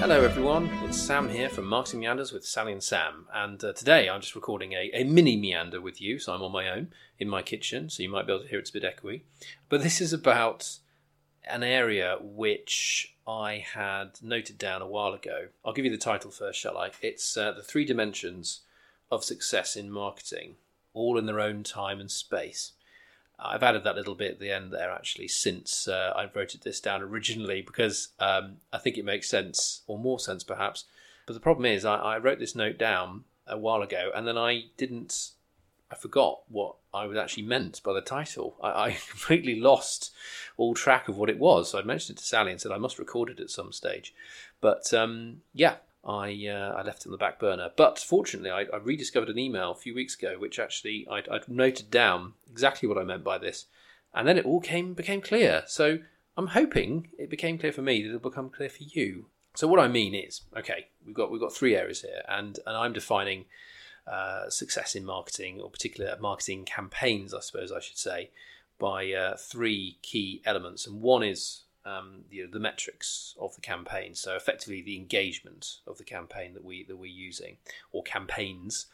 Hello, everyone. It's Sam here from Marketing Meanders with Sally and Sam. And uh, today I'm just recording a, a mini meander with you. So I'm on my own in my kitchen. So you might be able to hear it's a bit echoey. But this is about an area which I had noted down a while ago. I'll give you the title first, shall I? It's uh, The Three Dimensions of Success in Marketing, all in their own time and space. I've added that little bit at the end there actually since uh, I wrote this down originally because um, I think it makes sense or more sense perhaps. But the problem is I, I, wrote this note down a while ago and then I didn't. I forgot what I was actually meant by the title. I, I completely lost all track of what it was. So I mentioned it to Sally and said I must record it at some stage. But um, yeah, I uh, I left it on the back burner. But fortunately, I, I, rediscovered an email a few weeks ago, which actually I'd, I'd, noted down exactly what I meant by this, and then it all came became clear. So I'm hoping it became clear for me that it'll become clear for you. So what I mean is, okay, we've got we've got three areas here, and and I'm defining uh, success in marketing, or particular marketing campaigns, I suppose I should say, by uh, three key elements, and one is um, you know, the metrics of the campaign. So effectively, the engagement of the campaign that we that we're using, or campaigns.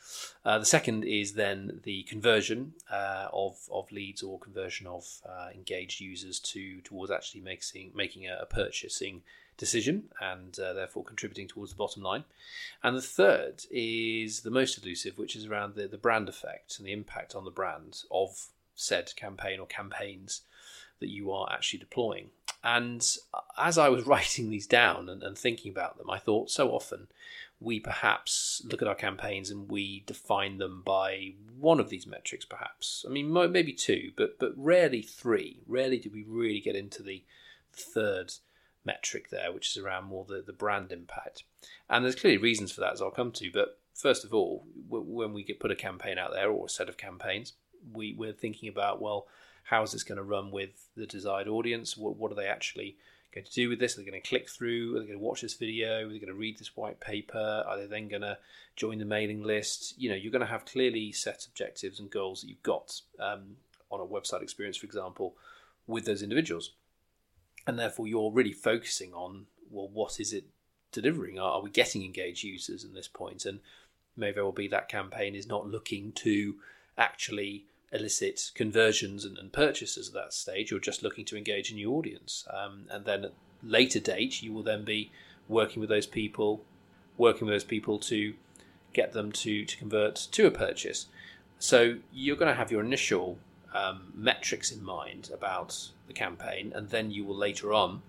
Uh, the second is then the conversion uh, of of leads or conversion of uh, engaged users to towards actually making making a, a purchasing decision and uh, therefore contributing towards the bottom line. And the third is the most elusive, which is around the, the brand effect and the impact on the brand of said campaign or campaigns that you are actually deploying. And as I was writing these down and, and, thinking about them, I thought so often we perhaps look at our campaigns and we define them by one of these metrics, perhaps. I mean, maybe two, but but rarely three. Rarely do we really get into the third metric there, which is around more the, the brand impact. And there's clearly reasons for that, as I'll come to. But first of all, when we get put a campaign out there or a set of campaigns, we, we're thinking about, well, how is this going to run with the desired audience? What, what are they actually going to do with this? Are they going to click through? Are they going to watch this video? Are they going to read this white paper? Are they then going to join the mailing list? You know, you're going to have clearly set objectives and goals that you've got um, on a website experience, for example, with those individuals. And therefore, you're really focusing on, well, what is it delivering? Are, are we getting engaged users at this point? And may very well be that campaign is not looking to actually elicit conversions and, and, purchases at that stage. You're just looking to engage a new audience. Um, and then at later date, you will then be working with those people, working with those people to get them to, to convert to a purchase. So you're going to have your initial um, metrics in mind about the campaign, and then you will later on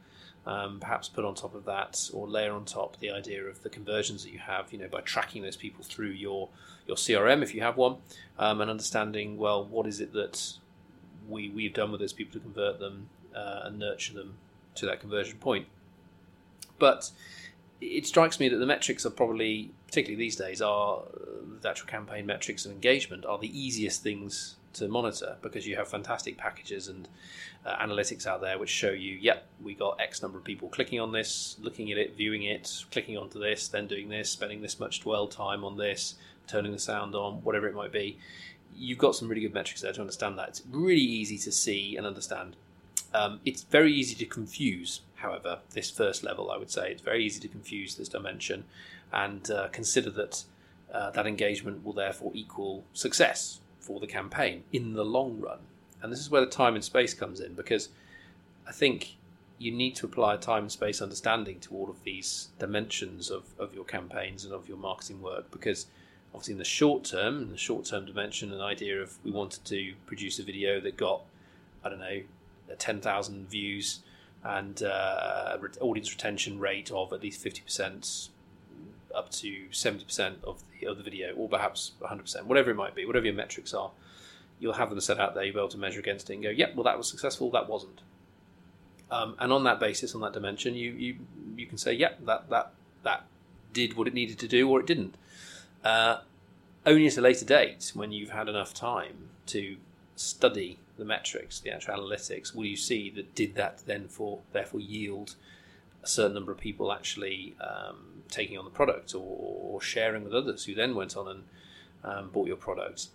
um, perhaps put on top of that or layer on top the idea of the conversions that you have, you know, by tracking those people through your your CRM if you have one, um, and understanding well what is it that we we've done with those people to convert them uh, and nurture them to that conversion point. But it strikes me that the metrics are probably, particularly these days, are the actual campaign metrics and engagement are the easiest things to monitor because you have fantastic packages and uh, analytics out there which show you, yep, we got X number of people clicking on this, looking at it, viewing it, clicking onto this, then doing this, spending this much dwell time on this, turning the sound on, whatever it might be. You've got some really good metrics there to understand that. It's really easy to see and understand. Um, it's very easy to confuse, however, this first level, I would say. It's very easy to confuse this dimension and uh, consider that uh, that engagement will therefore equal success for the campaign in the long run. And this is where the time and space comes in because I think you need to apply a time and space understanding to all of these dimensions of, of your campaigns and of your marketing work because obviously in the short term, in the short term dimension, an idea of we wanted to produce a video that got, I don't know, 10,000 views and uh, audience retention rate of at least 50% up to 70% of the, of the video, or perhaps 100%, whatever it might be, whatever your metrics are, you'll have them set out there. You'll be able to measure against it and go, yep, yeah, well, that was successful, that wasn't. Um, and on that basis, on that dimension, you, you, you can say, yep, yeah, that, that, that did what it needed to do or it didn't. Uh, only at a later date, when you've had enough time to study the metrics, the actual analytics, will you see that did that then for therefore yield a certain number of people actually um, taking on the product or, or, sharing with others who then went on and um, bought your product.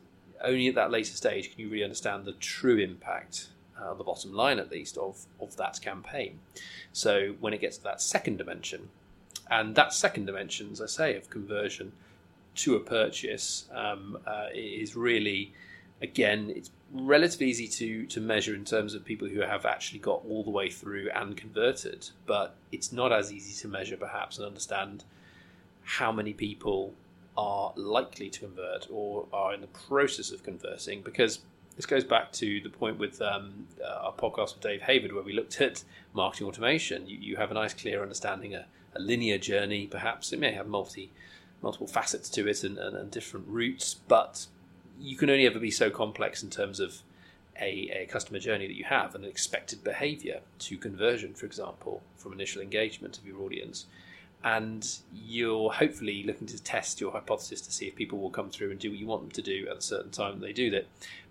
Only at that later stage can you really understand the true impact, uh, the bottom line at least, of, of that campaign. So when it gets to that second dimension, and that second dimension, as I say, of conversion to a purchase um, uh, is really, again, it's relatively easy to to measure in terms of people who have actually got all the way through and converted, but it's not as easy to measure perhaps and understand how many people are likely to convert or are in the process of converting because this goes back to the point with um, uh, our podcast with Dave Hayward, where we looked at marketing automation. You, you have a nice, clear understanding, a, a, linear journey. Perhaps it may have multi, multiple facets to it and, and, and different routes, but you can only ever be so complex in terms of a, a customer journey that you have and an expected behavior to conversion, for example, from initial engagement of your audience. And you're hopefully looking to test your hypothesis to see if people will come through and do what you want them to do at a certain time they do that.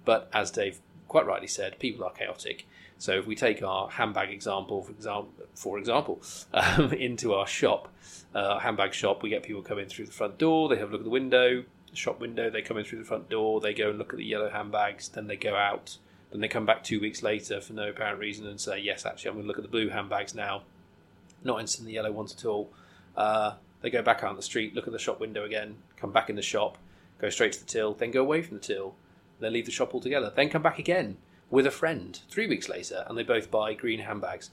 But as Dave quite rightly said, people are chaotic. So if we take our handbag example, for example, for example, um, into our shop, uh, handbag shop, we get people coming through the front door. They have a look at the window shop window. They come in through the front door. They go and look at the yellow handbags. Then they go out. Then they come back two weeks later for no apparent reason and say, "Yes, actually, I'm going to look at the blue handbags now, not interested in the yellow ones at all." Uh, they go back out on the street, look at the shop window again, come back in the shop, go straight to the till, then go away from the till, then leave the shop altogether, then come back again with a friend three weeks later, and they both buy green handbags.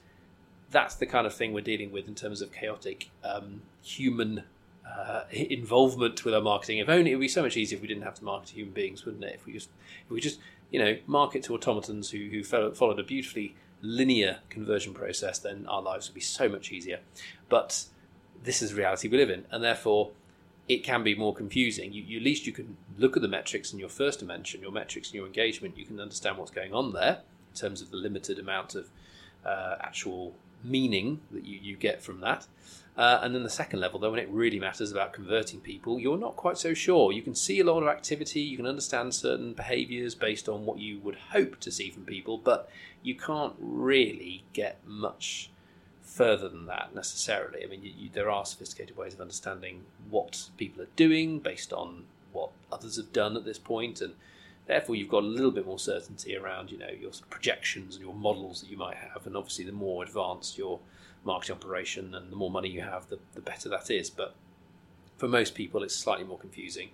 That's the kind of thing we're dealing with in terms of chaotic um, human uh, involvement with our marketing. If only it would be so much easier if we didn't have to market to human beings, wouldn't it? If we just, if we just, you know, market to automatons who who followed a beautifully linear conversion process, then our lives would be so much easier. But this is reality we live in, and therefore it can be more confusing. You, you, at least you can look at the metrics in your first dimension, your metrics and your engagement. You can understand what's going on there in terms of the limited amount of uh, actual meaning that you, you get from that. Uh, and then the second level, though, when it really matters about converting people, you're not quite so sure. You can see a lot of activity, you can understand certain behaviors based on what you would hope to see from people, but you can't really get much further than that necessarily. I mean, you, you, there are sophisticated ways of understanding what people are doing based on what others have done at this point, and therefore you've got a little bit more certainty around, you know, your projections and your models that you might have, and obviously the more advanced your marketing operation and the more money you have, the, the better that is. But for most people, it's slightly more confusing.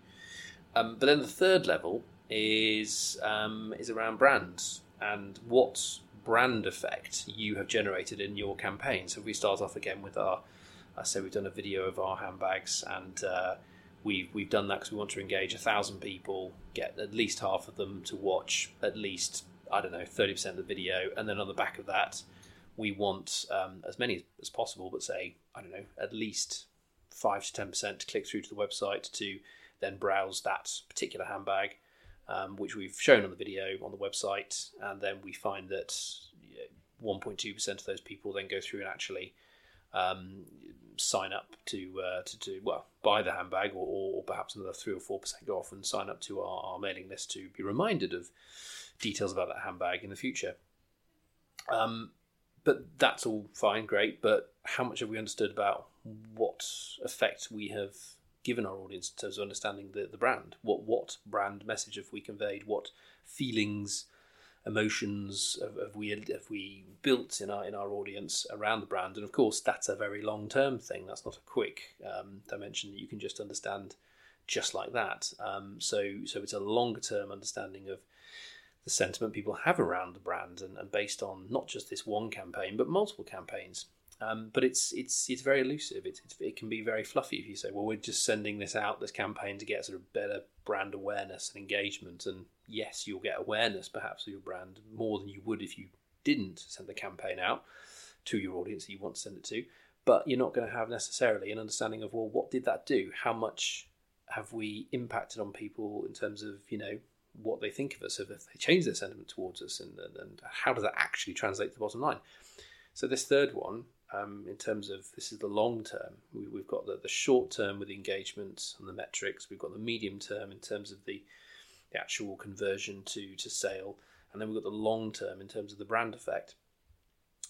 Um, but then the third level is um, is around brands and what brand effect you have generated in your campaign. So if we start off again with our, I say we've done a video of our handbags and uh, we've we've done that because we want to engage a thousand people, get at least half of them to watch at least I don't know thirty percent of the video, and then on the back of that we want um, as many as possible, but say, I don't know, at least 5 to 10% to click through to the website to then browse that particular handbag, um, which we've shown on the video on the website. And then we find that 1.2% of those people then go through and actually um, sign up to, uh, to, well, buy the handbag, or, or, perhaps another 3 or 4% go off and sign up to our, our mailing list to be reminded of details about that handbag in the future. Um, but that's all fine, great. But how much have we understood about what effect we have given our audience in terms of understanding the, the brand? What what brand message have we conveyed? What feelings, emotions have, have we have we built in our in our audience around the brand? And of course, that's a very long term thing. That's not a quick um, dimension that you can just understand just like that. Um, so so it's a longer term understanding of the sentiment people have around the brand and, and based on not just this one campaign but multiple campaigns. Um, but it's it's it's very elusive. It, it, can be very fluffy if you say, well, we're just sending this out, this campaign to get sort of better brand awareness and engagement. And yes, you'll get awareness perhaps of your brand more than you would if you didn't send the campaign out to your audience that you want to send it to. But you're not going to have necessarily an understanding of well, what did that do? How much have we impacted on people in terms of you know what they think of us, if they change their sentiment towards us, and, and, and how does that actually translate to the bottom line? So this third one, um, in terms of this is the long term. We, have got the, the short term with the engagement and the metrics. We've got the medium term in terms of the, the actual conversion to to sale, and then we've got the long term in terms of the brand effect.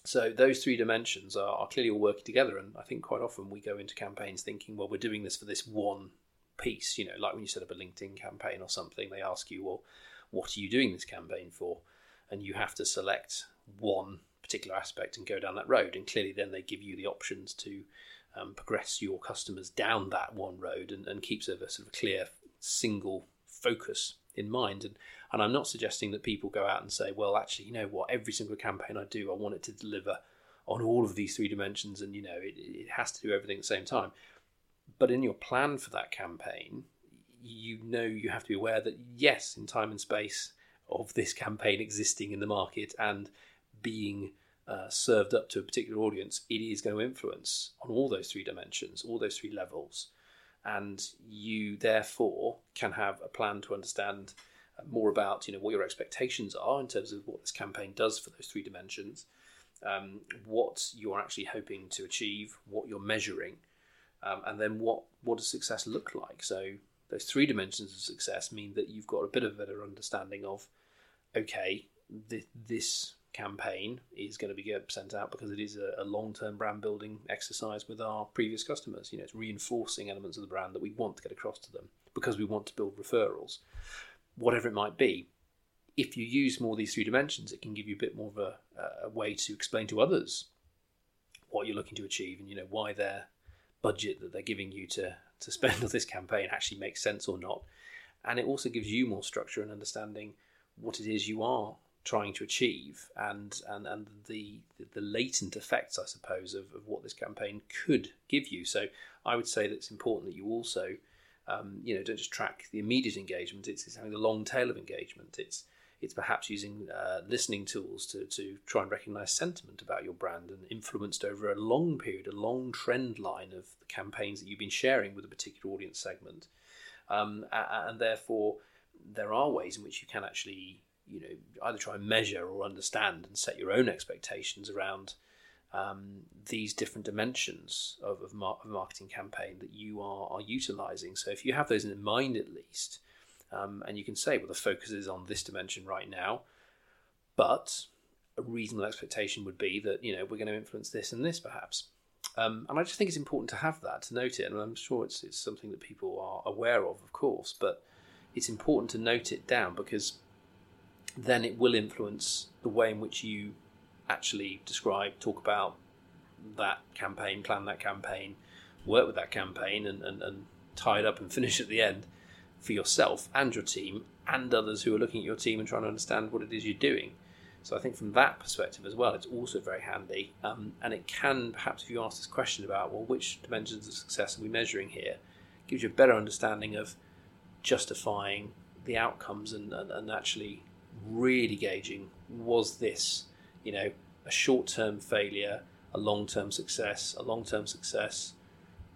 So those three dimensions are, are clearly all working together, and I think quite often we go into campaigns thinking, well, we're doing this for this one piece. You know, like when you set up a LinkedIn campaign or something, they ask you, well, what are you doing this campaign for? And you have to select one particular aspect and go down that road. And clearly, then they give you the options to um, progress your customers down that one road and, and keeps a, sort of clear single focus in mind. And, and I'm not suggesting that people go out and say, well, actually, you know what, every single campaign I do, I want it to deliver on all of these three dimensions and, you know, it, it has to do everything at the same time. But in your plan for that campaign, you know you have to be aware that, yes, in time and space of this campaign existing in the market and being uh, served up to a particular audience, it is going to influence on all those three dimensions, all those three levels. And you therefore can have a plan to understand uh, more about you know what your expectations are in terms of what this campaign does for those three dimensions, um, what you're actually hoping to achieve, what you're measuring, um, and then what what does success look like. So those three dimensions of success mean that you've got a bit of a better understanding of okay, th- this campaign is going to be sent out because it is a, a long-term brand building exercise with our previous customers. You know, it's reinforcing elements of the brand that we want to get across to them because we want to build referrals, whatever it might be. If you use more of these three dimensions, it can give you a bit more of a, a way to explain to others what you're looking to achieve and you know why their budget that they're giving you to to spend on this campaign actually makes sense or not. And it also gives you more structure and understanding what it is you are trying to achieve and and, and the the latent effects I suppose of, of what this campaign could give you so I would say that it's important that you also um, you know don't just track the immediate engagement it's, it's having the long tail of engagement it's it's perhaps using uh, listening tools to, to try and recognize sentiment about your brand and influenced over a long period, a long trend line of the campaigns that you've been sharing with a particular audience segment. Um, and therefore, there are ways in which you can actually you know either try and measure or understand and set your own expectations around um, these different dimensions of, of, mar- of, marketing campaign that you are, are utilizing. So if you have those in mind at least, um, and you can say, well, the focus is on this dimension right now, but a reasonable expectation would be that you know we're going to influence this and this perhaps. Um, and I just think it's important to have that, to note it, and I'm sure it's, it's something that people are aware of, of course, but it's important to note it down because then it will influence the way in which you actually describe, talk about that campaign, plan that campaign, work with that campaign, and, and, and tie it up and finish at the end for yourself and your team and others who are looking at your team and trying to understand what it is you're doing. So I think from that perspective as well, it's also very handy. Um, and it can, perhaps, if you ask this question about, well, which dimensions of success are we measuring here, gives you a better understanding of justifying the outcomes and, and, and actually really gauging was this, you know, a short term failure, a long term success, a long term success,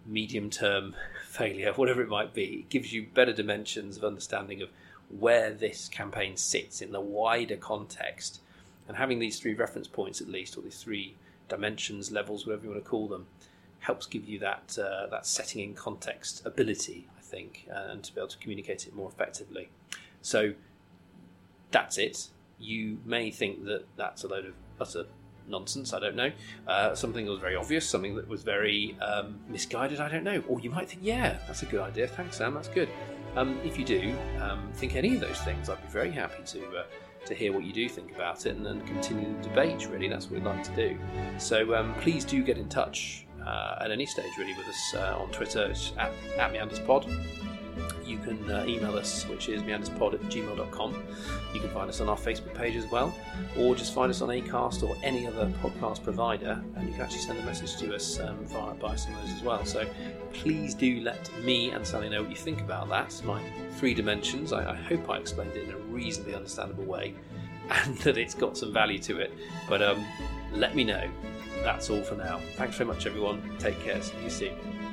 medium term failure, whatever it might be. It gives you better dimensions of understanding of where this campaign sits in the wider context. And having these three reference points, at least, or these three dimensions, levels, whatever you want to call them, helps give you that uh, that setting in context ability, I think, uh, and to be able to communicate it more effectively. So that's it. You may think that that's a load of utter nonsense. I don't know. Uh, something that was very obvious, something that was very um, misguided. I don't know. Or you might think, yeah, that's a good idea. Thanks, Sam. That's good. Um, if you do um, think any of those things, I'd be very happy to uh, to hear what you do think about it and then continue the debate. Really, that's what we'd like to do. So um, please do get in touch uh, at any stage, really, with us uh, on Twitter at, at MeandersPod you can uh, email us, which is meanderspod at gmail.com. You can find us on our Facebook page as well, or just find us on Acast or any other podcast provider, and you can actually send a message to us um, via by some of those as well. So please do let me and Sally know what you think about that. My three dimensions. I, I hope I explained it in a reasonably understandable way, and that it's got some value to it. But um, let me know. That's all for now. Thanks very much, everyone. Take care. See you soon.